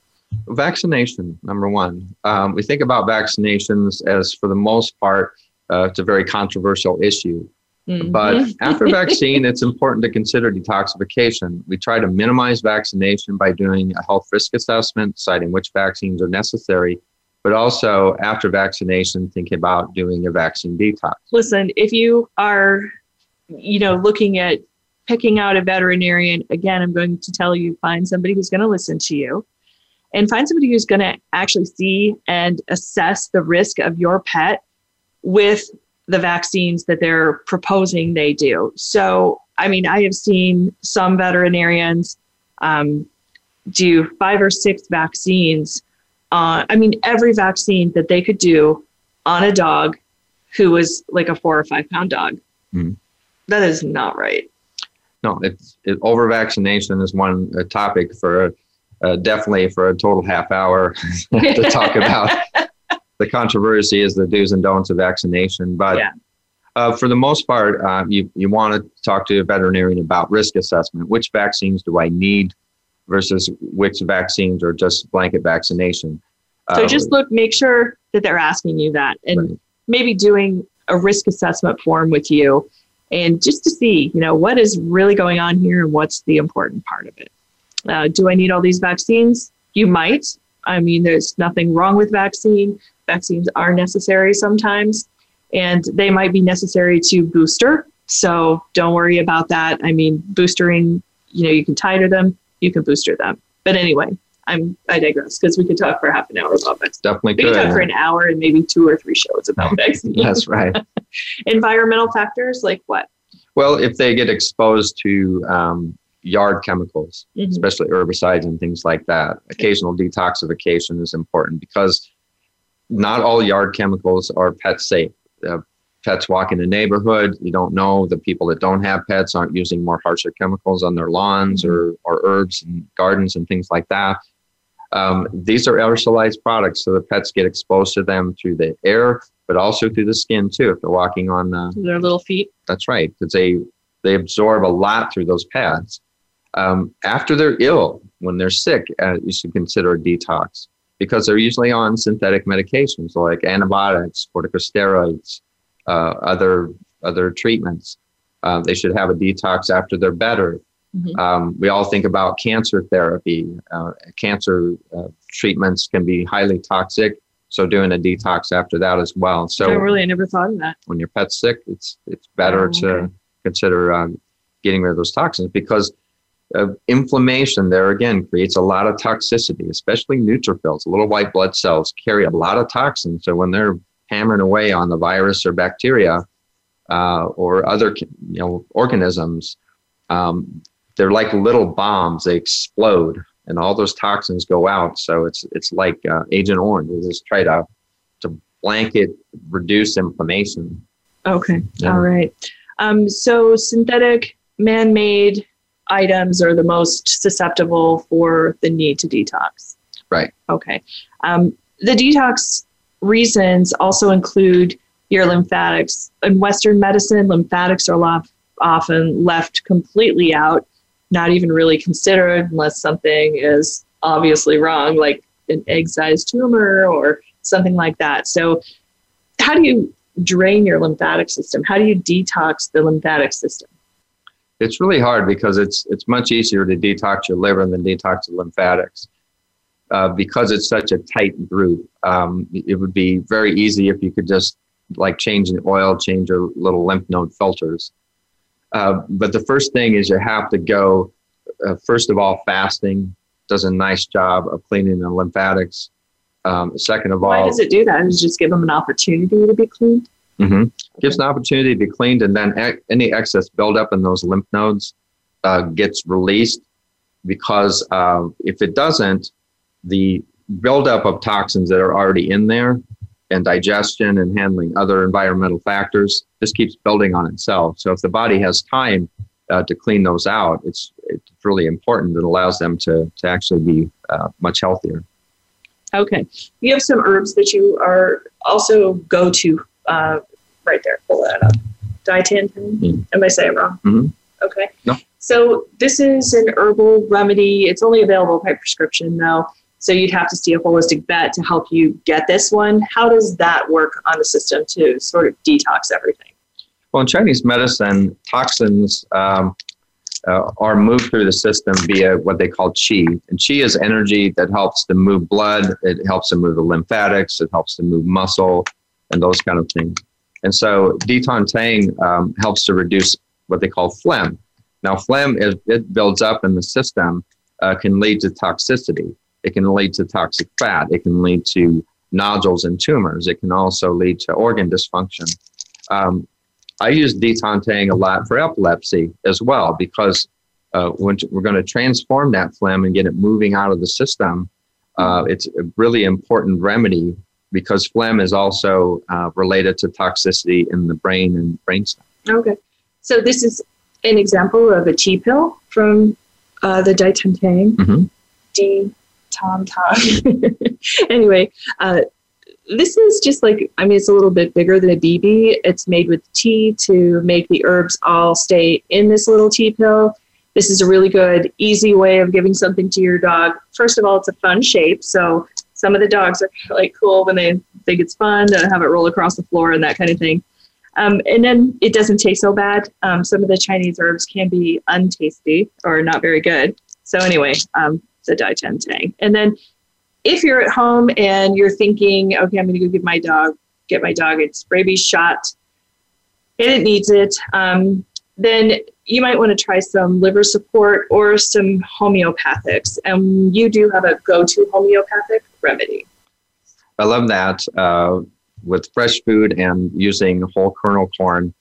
Vaccination, number one. Um, we think about vaccinations as, for the most part, uh, it's a very controversial issue. But Mhm. after vaccine, it's important to consider detoxification. We try to minimize vaccination by doing a health risk assessment, deciding which vaccines are necessary, but also after vaccination, thinking about doing a vaccine detox. listen, if you are, you know, looking at picking out a veterinarian, again, I'm going to tell you find somebody who's going to listen to you and find somebody who's going to actually see and assess the risk of your pet with the vaccines that they're proposing they do. So, I mean, I have seen some veterinarians um, do five or six vaccines. Uh, I mean, every vaccine that they could do on a dog who was like a four or five pound dog. Mhm. That is not right. No, it's it, over vaccination is one a topic for uh, definitely for a total half hour *laughs* to talk about. *laughs* The controversy is the do's and don'ts of vaccination, but Yeah. uh, for the most part, uh, you you want to talk to a veterinarian about risk assessment. Which vaccines do I need versus which vaccines are just blanket vaccination? So Uh, just look, make sure that they're asking you that and Right. maybe doing a risk assessment form with you and just to see, you know, what is really going on here and what's the important part of it. Uh, do I need all these vaccines? You might. I mean, there's nothing wrong with vaccine. Vaccines are necessary sometimes, and they might be necessary to booster. So don't worry about that. I mean, boostering, you know, you can titer them, you can booster them. But anyway, I'm I digress because we could talk for half an hour about vaccines. definitely We could talk for an hour and maybe two or three shows about *laughs* vaccines. That's right. *laughs* Environmental factors like what? Well, if they get exposed to um, yard chemicals, Mhm. especially herbicides and things like that, occasional detoxification is important because not all yard chemicals are pet safe. Uh, pets walk in the neighborhood. You don't know the people that don't have pets aren't using more harsher chemicals on their lawns or, or herbs and gardens and things like that. Um, these are aerosolized products, so the pets get exposed to them through the air, but also through the skin too. If they're walking on uh, Their little feet. that's right, because they they absorb a lot through those pads. Um, after they're ill, when they're sick, uh, you should consider a detox because they're usually on synthetic medications like antibiotics, corticosteroids, uh, other other treatments. Uh, they should have a detox after they're better. Mhm. Um, we all think about cancer therapy. Uh, cancer uh, treatments can be highly toxic, so doing a detox after that as well. So oh, really? I never thought of that. when your pet's sick, it's it's better Oh, to consider um, getting rid of those toxins because uh, inflammation there again creates a lot of toxicity, especially neutrophils. Little white blood cells carry a lot of toxins, so when they're hammering away on the virus or bacteria uh, or other you know organisms, um, they're like little bombs. They explode, and all those toxins go out. So it's it's like uh, Agent Orange. We just try to to blanket reduce inflammation. Okay. Yeah. All right. Um, so synthetic man-made items are the most susceptible for the need to detox. Right. Okay. Um, the detox reasons also include your lymphatics. In Western medicine, lymphatics are often left completely out, not even really considered unless something is obviously wrong, like an egg-sized tumor or something like that. So, how do you drain your lymphatic system? How do you detox the lymphatic system? It's really hard because it's it's much easier to detox your liver than detox the lymphatics. Uh, because it's such a tight group, um, it would be very easy if you could just like change the oil, change your little lymph node filters. Uh, but the first thing is you have to go uh, first of all, fasting does a nice job of cleaning the lymphatics. Um, second of all, Why does it do that? It just give them an opportunity to be cleaned? hmm Gives an opportunity to be cleaned, and then any excess buildup in those lymph nodes uh, gets released. Because uh, if it doesn't, the buildup of toxins that are already in there and digestion and handling other environmental factors just keeps building on itself. So if the body has time uh, to clean those out, it's it's really important. It allows them to to actually be uh, much healthier. Okay. You have some herbs that you are also go to uh, right there. Pull that up. Dietantine. Mm. Am I saying it wrong? Mhm. Okay. No. So this is an herbal remedy. It's only available by prescription though. So you'd have to see a holistic vet to help you get this one. How does that work on the system to sort of detox everything? Well, in Chinese medicine, toxins um, uh, are moved through the system via what they call qi. And qi is energy that helps to move blood, it helps to move the lymphatics, it helps to move muscle, and those kind of things. And so Di Tan Tang um, helps to reduce what they call phlegm. Now, phlegm, if it builds up in the system, uh, can lead to toxicity. It can lead to toxic fat. It can lead to nodules and tumors. It can also lead to organ dysfunction. Um, I use Di Tan Tang a lot for epilepsy as well because uh, when we're going to transform that phlegm and get it moving out of the system, uh, it's a really important remedy because phlegm is also uh, related to toxicity in the brain and brainstem. Okay. So this is an example of a chi pill from uh, the Daitantang. Mhm. D Tom Tom. *laughs* anyway, uh, this is just like I mean, it's a little bit bigger than a BB. It's made with tea to make the herbs all stay in this little tea pill. This is a really good, easy way of giving something to your dog. First of all, it's a fun shape, so some of the dogs are *laughs* like cool when they think it's fun to have it roll across the floor and that kind of thing. Um, and then it doesn't taste so bad. Um, some of the Chinese herbs can be untasty or not very good. So anyway, um, the Dai And then if you're at home and you're thinking, okay, I'm going to go give my dog, get my dog its rabies shot, and it needs it, um, then you might want to try some liver support or some homeopathics. And you do have a go-to homeopathic remedy. I love that uh, with fresh food and using whole kernel corn.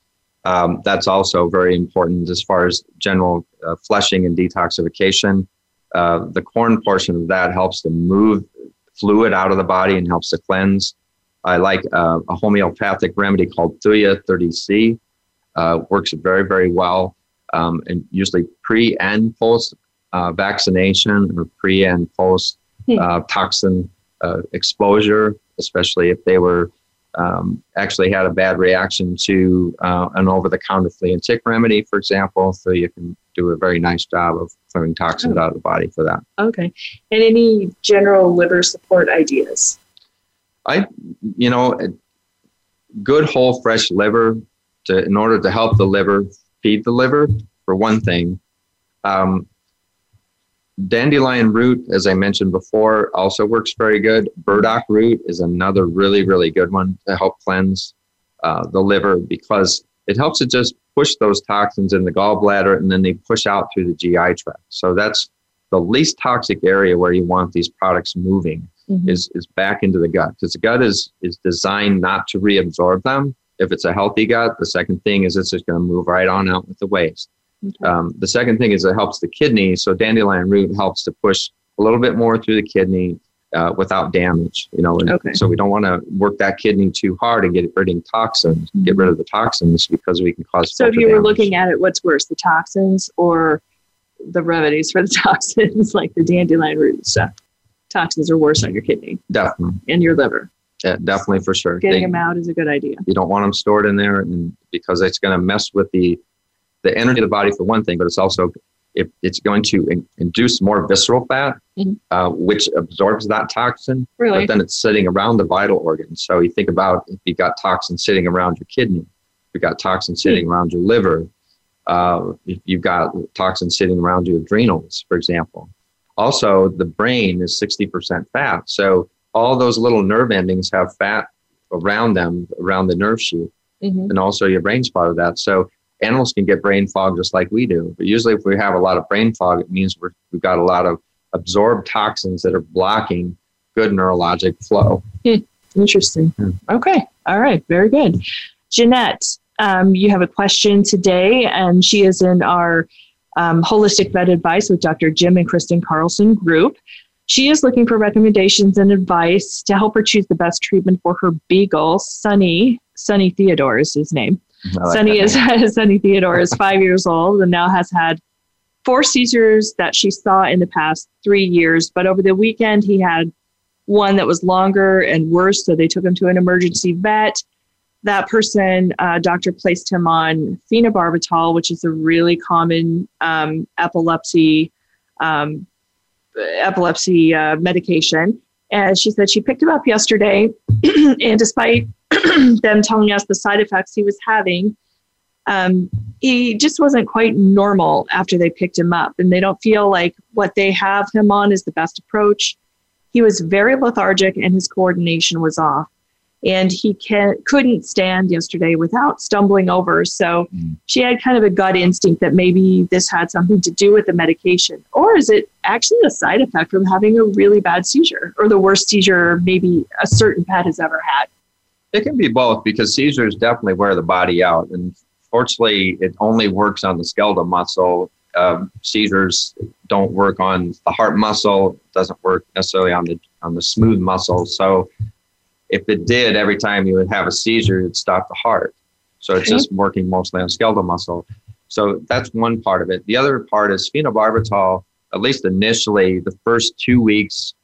Um, that's also very important as far as general uh, flushing and detoxification. Uh, the corn portion of that helps to move fluid out of the body and helps to cleanse. I like uh, a homeopathic remedy called Thuya 30C. Uh, works very, very well, um, and usually pre and post uh, vaccination or pre and post uh, toxin uh, exposure, especially if they were um, actually had a bad reaction to uh, an over-the-counter flea and tick remedy, for example. So you can do a very nice job of clearing toxins out of the body for that. Okay. And any general liver support ideas? I, you know, good whole fresh liver to in order to help the liver feed the liver for one thing. Um, dandelion root, as I mentioned before, also works very good. Burdock root is another really, really good one to help cleanse uh, the liver because it helps to just push those toxins in the gallbladder and then they push out through the GI tract. So that's the least toxic area where you want these products moving is, is back into the gut because the gut is, is designed not to reabsorb them. If it's a healthy gut, the second thing is it's just going to move right on out with the waste. Um, the second thing is it helps the kidney. So dandelion root helps to push a little bit more through the kidney uh, without damage. You know, and Okay. so we don't want to work that kidney too hard and get rid of toxins. Get rid of the toxins because we can cause. So if you were damage. looking at it, what's worse, the toxins or the remedies for the *laughs* toxins, like the dandelion root stuff? Toxins are worse on your kidney definitely, and your liver. yeah, definitely for sure. Getting They- them out is a good idea. you don't want them stored in there, and because it's going to mess with the the energy of the body for one thing, but it's also it, it's going to in, induce more visceral fat, Mhm. uh, which absorbs that toxin. Really? But then it's sitting around the vital organs. So you think about if you got toxin sitting around your kidney, if you got toxin sitting around your liver, uh, if you've got toxin sitting around your adrenals, for example. Also, the brain is 60% fat. So all those little nerve endings have fat around them, around the nerve sheath Mhm. and also your brain's part of that. So animals can get brain fog just like we do. But usually, if we have a lot of brain fog, it means we're, we've got a lot of absorbed toxins that are blocking good neurologic flow. Interesting. Okay. All right. Very good. Jeanette, um, you have a question today, and she is in our um, Holistic Vet Advice with Dr. Jim and Kristen Carlson group. She is looking for recommendations and advice to help her choose the best treatment for her beagle, Sunny. Sunny Theodore is his name. Like Sunny is *laughs* Sunny Theodore is five years old and now has had four seizures that she saw in the past three years. But over the weekend, he had one that was longer and worse, so they took him to an emergency vet. That person, uh, doctor, placed him on phenobarbital, which is a really common um, epilepsy um, epilepsy uh, medication. And she said she picked him up yesterday, *clears throat* and despite *clears throat* them telling us the side effects he was having, um, he just wasn't quite normal after they picked him up. And they don't feel like what they have him on is the best approach. He was very lethargic and his coordination was off. And he can, couldn't stand yesterday without stumbling over. So she had kind of a gut instinct that maybe this had something to do with the medication. Or is it actually a side effect from having a really bad seizure or the worst seizure maybe a certain pet has ever had? It can be both because seizures definitely wear the body out. And fortunately, it only works on the skeletal muscle. Um, seizures don't work on the heart muscle, doesn't work necessarily on the on the smooth muscle. So if it did, every time you would have a seizure, it'd stop the heart. So it's Okay. just working mostly on skeletal muscle. So that's one part of it. The other part is phenobarbital, at least initially, the first two weeks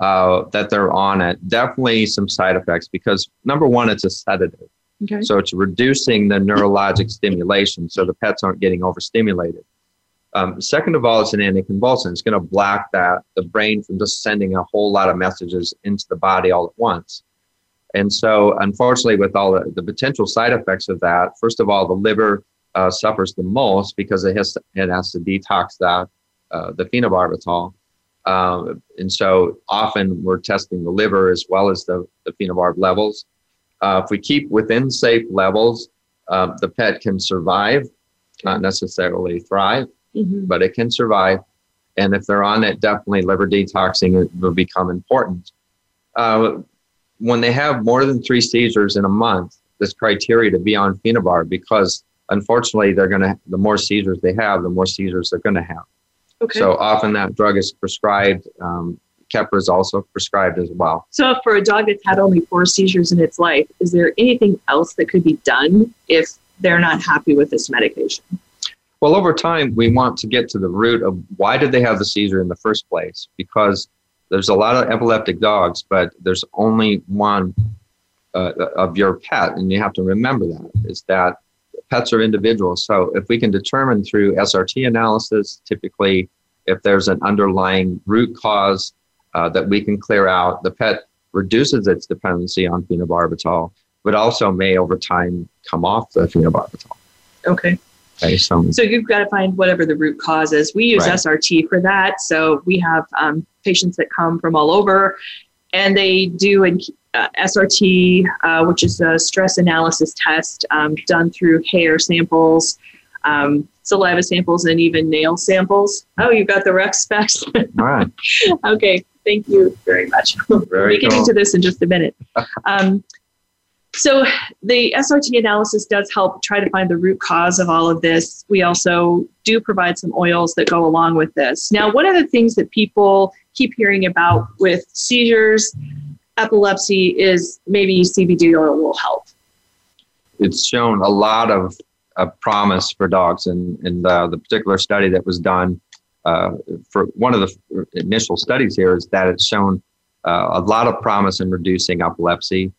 uh, that they're on it, definitely some side effects because number one, it's a sedative. Okay. So it's reducing the neurologic stimulation so the pets aren't getting overstimulated. Um, second of all, it's an anticonvulsant. It's going to block that the brain from just sending a whole lot of messages into the body all at once. And so, unfortunately, with all the, the potential side effects of that, first of all, the liver uh, suffers the most because it has to, it has to detox that uh, the phenobarbital. Um, and so often we're testing the liver as well as the, the phenobarb levels. Uh, if we keep within safe levels, uh, the pet can survive, not necessarily thrive, Mhm. but it can survive. And if they're on it, definitely liver detoxing will become important. Uh, when they have more than three seizures in a month, this criteria to be on phenobarb because unfortunately they're going to the more seizures they have, the more seizures they're going to have. Okay. So often that drug is prescribed. Um, Keppra is also prescribed as well. So, for a dog that's had only four seizures in its life, is there anything else that could be done if they're not happy with this medication? Well, over time, we want to get to the root of why did they have the seizure in the first place? Because there's a lot of epileptic dogs, but there's only one uh, of your pet, and you have to remember that is that pets are individuals. So if we can determine through SRT analysis, typically if there's an underlying root cause uh, that we can clear out, the pet reduces its dependency on phenobarbital, but also may over time come off the phenobarbital. Okay. Okay, so So you've got to find whatever the root cause is. We use Right. SRT for that. So we have um, patients that come from all over, and they do an uh, SRT, uh, which is a stress analysis test um, done through hair samples, um, saliva samples, and even nail samples. Oh, you've got the Rex specs. *laughs* all right. okay, thank you very much. we'll Very be getting cool. to this in just a minute. *laughs* Um, so the SRT analysis does help try to find the root cause of all of this. We also do provide some oils that go along with this. Now, one of the things that people keep hearing about with seizures, epilepsy, is maybe CBD oil will help. it's shown a lot of, promise for dogs. And in the, the particular study that was done uh, for one of the initial studies here is that it's shown uh, a lot of promise in reducing epilepsy.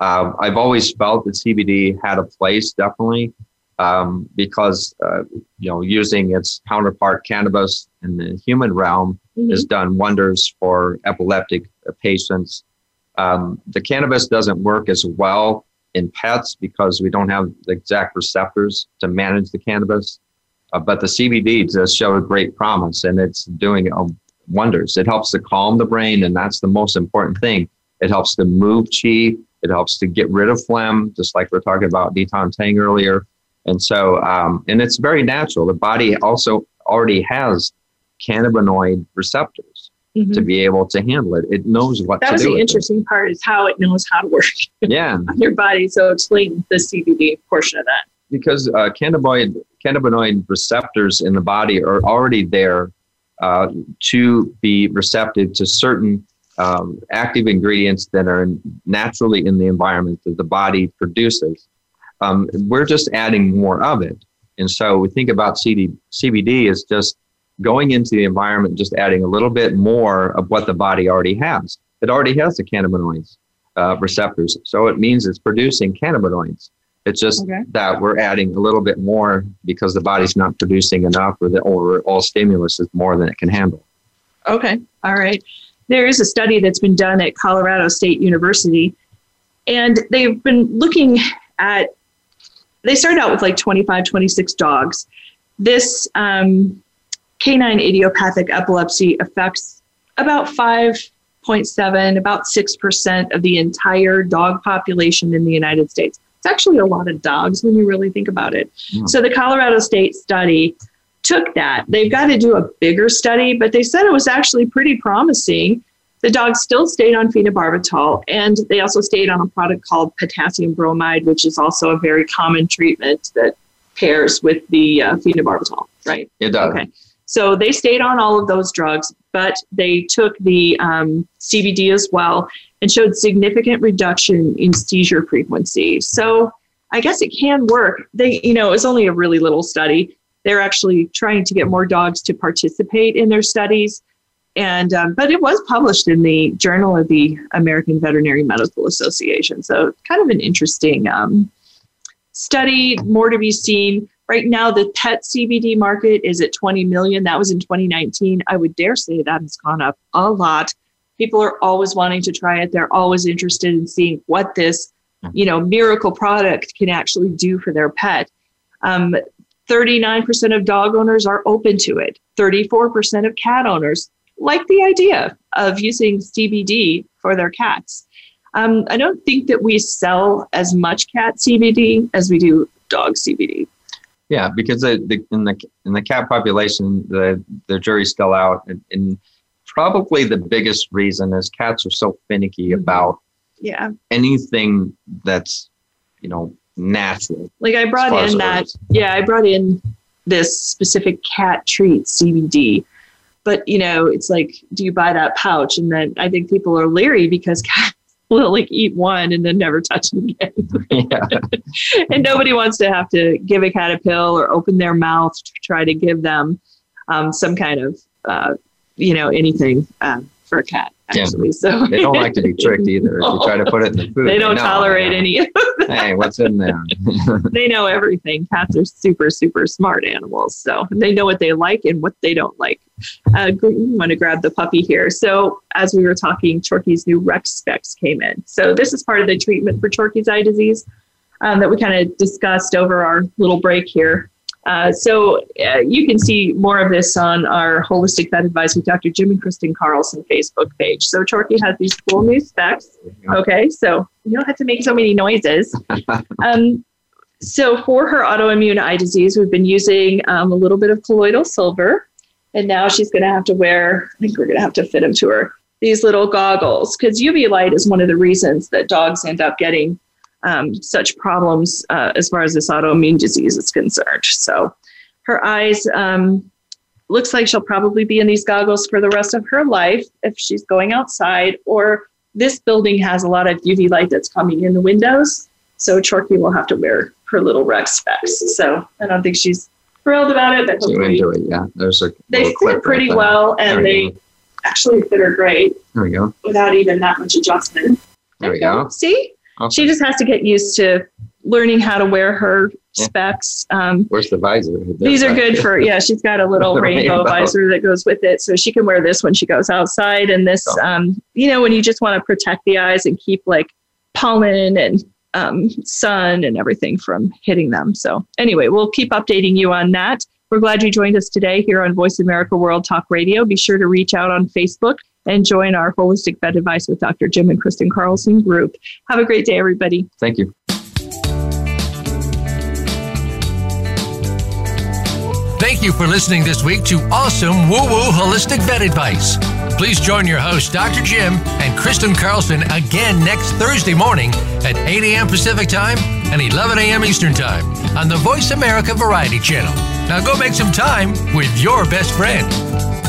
Uh, I've always felt that CBD had a place, definitely, um, because uh, you know using its counterpart cannabis in the human realm has done wonders for epileptic patients. Um, the cannabis doesn't work as well in pets because we don't have the exact receptors to manage the cannabis. Uh, but the CBD does show a great promise and it's doing um, wonders. It helps to calm the brain, and that's the most important thing. It helps to move chi. It helps to get rid of phlegm, just like we are talking about Di Tan Tang earlier. And so, um, and it's very natural. The body also already has cannabinoid receptors Mhm. to be able to handle it. It knows what That to was the with it. interesting part is how it knows how to work *laughs* Yeah, on your body. So explain the CBD portion of that. because uh, cannabinoid cannabinoid receptors in the body are already there uh, to be receptive to certain um, active ingredients that are naturally in the environment that the body produces. Um, we're just adding more of it, and so we think about CD, CBD as just going into the environment, just adding a little bit more of what the body already has. It already has the cannabinoids uh, receptors, so it means it's producing cannabinoids. It's just Okay. that we're adding a little bit more because the body's not producing enough, or the overall stimulus is more than it can handle. Okay. All right. There is a study that's been done at Colorado State University, and they've been looking at, they started out with like 25, 26 dogs. This um, canine idiopathic epilepsy affects about 5.7, about 6% of the entire dog population in the United States. It's actually a lot of dogs when you really think about it. Hmm. So the Colorado State study took that. They've got to do a bigger study, but they said it was actually pretty promising. The dogs still stayed on phenobarbital, and they also stayed on a product called potassium bromide, which is also a very common treatment that pairs with the uh, phenobarbital, right? It does. Okay. So they stayed on all of those drugs, but they took the um, CBD as well and showed significant reduction in seizure frequency. So I guess it can work. They, you know, it was only a really little study. They're actually trying to get more dogs to participate in their studies. And, um, but it was published in the Journal of the American Veterinary Medical Association. So kind of an interesting um, study, more to be seen. Right now, the pet CBD market is at 20 million. That was in 2019. I would dare say that has gone up a lot. People are always wanting to try it. They're always interested in seeing what this, you know, miracle product can actually do for their pet. Um, 39% of dog owners are open to it. 34% of cat owners like the idea of using CBD for their cats. Um, I don't think that we sell as much cat CBD as we do dog CBD. Yeah, because the, the, in the in the cat population, the the jury's still out, and, and probably the biggest reason is cats are so finicky Mhm. about Yeah. anything that's you know natural. Like I brought in that, yeah, I brought in this specific cat treat CBD. But you know, it's like, do you buy that pouch? And then I think people are leery because *laughs* cats will like eat one and then never touch it again. *laughs* *laughs* yeah, and nobody wants to have to give a cat a pill or open their mouth to try to give them um, some kind of, uh, you know, anything uh, for a cat. Yeah. So they don't like to be tricked either. If you try to put it in the food, they don't know. tolerate any. of *laughs* Hey, what's in there? *laughs* they know everything. Cats are super, super smart animals. So they know what they like and what they don't like. Uh, going to grab the puppy here. So as we were talking, Chorky's new Rex specs came in. So this is part of the treatment for Chorky's eye disease um, that we kind of discussed over our little break here. Uh, so uh, you can see more of this on our Holistic Vet Advice with Dr. Jim and Kristen Carlson Facebook page. So Chorky has these cool new specs. Okay, so you don't have to make so many noises. *laughs* um, so for her autoimmune eye disease, we've been using um, a little bit of colloidal silver, and now she's going to have to wear. I think we're going to have to fit them to her these little goggles because UV light is one of the reasons that dogs end up getting um, such problems uh, as far as this autoimmune disease is concerned. So her eyes um, looks like she'll probably be in these goggles for the rest of her life if she's going outside or this building has a lot of UV light that's coming in the windows. So Chorky will have to wear her little Rex specs. So I don't think she's thrilled about it, but hopefully into it, yeah. There's a they fit pretty there. well and we they go. actually fit her great There we go. without even that much adjustment. There we go. See? Awesome. She just has to get used to learning how to wear her Yeah. specs. Um, Where's the visor? these are good for, yeah, she's got a little *laughs* rainbow, rainbow. visor that goes with it. So she can wear this when she goes outside. And this, Oh. um, you know, when you just want to protect the eyes and keep like pollen and um, sun and everything from hitting them. So, anyway, we'll keep updating you on that. We're glad you joined us today here on Voice America World Talk Radio. Be sure to reach out on Facebook and join our Holistic Vet Advice with Dr. Jim and Kristen Carlson group. Have a great day, everybody. Thank you. Thank you for listening this week to awesome woo woo holistic vet advice. Please join your host, Dr. Jim and Kristen Carlson, again next Thursday morning at 8 a.m. Pacific Time and 11 a.m. Eastern Time on the Voice America Variety Channel. Now go make some time with your best friend.